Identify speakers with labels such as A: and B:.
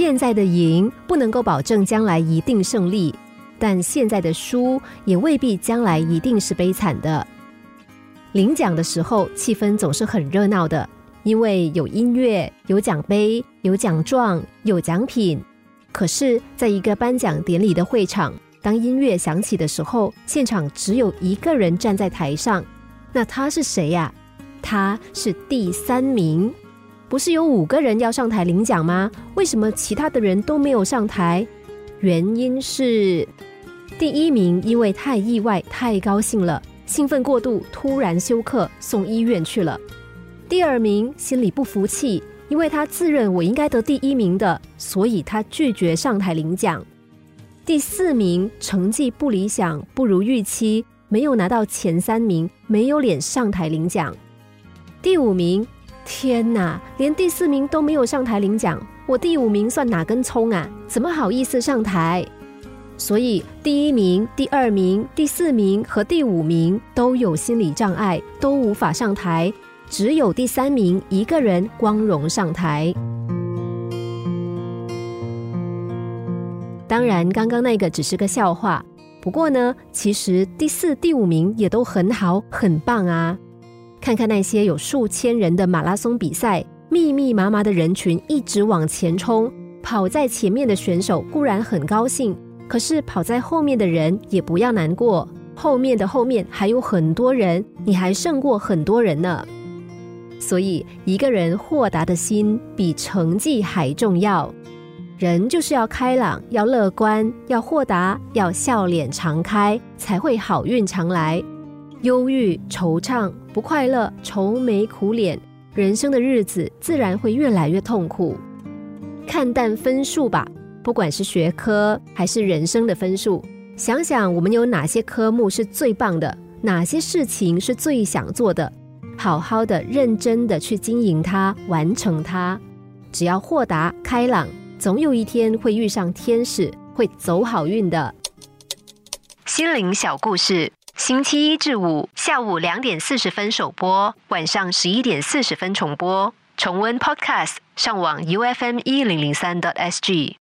A: 现在的赢不能够保证将来一定胜利，但现在的输也未必将来一定是悲惨的。领奖的时候，气氛总是很热闹的，因为有音乐、有奖杯、有奖状、有奖品。可是，在一个颁奖典礼的会场，当音乐响起的时候，现场只有一个人站在台上，那他是谁呀？他是第三名。不是有五个人要上台领奖吗？为什么其他的人都没有上台？原因是第一名因为太意外、太高兴了，兴奋过度，突然休克送医院去了。第二名心里不服气，因为他自认我应该得第一名的，所以他拒绝上台领奖。第四名成绩不理想，不如预期，没有拿到前三名，没有脸上台领奖。第五名。天哪，连第四名都没有上台领奖，我第五名算哪根葱啊？怎么好意思上台？所以第一名、第二名、第四名和第五名都有心理障碍，都无法上台，只有第三名一个人光荣上台。当然，刚刚那个只是个笑话。不过呢，其实第四、第五名也都很好，很棒啊。看看那些有数千人的马拉松比赛，密密麻麻的人群一直往前冲，跑在前面的选手固然很高兴，可是跑在后面的人也不要难过，后面的后面还有很多人，你还胜过很多人呢。所以，一个人豁达的心比成绩还重要。人就是要开朗，要乐观，要豁达，要笑脸常开，才会好运常来。忧郁、惆怅、不快乐、愁眉苦脸，人生的日子自然会越来越痛苦。看淡分数吧，不管是学科还是人生的分数，想想我们有哪些科目是最棒的，哪些事情是最想做的，好好的、认真的去经营它，完成它。只要豁达开朗，总有一天会遇上天使，会走好运的。心灵小故事。星期一至五下午两点四十分首播，晚上十一点四十分重播。重温 Podcast，上网 U F M 一零零三 t S G。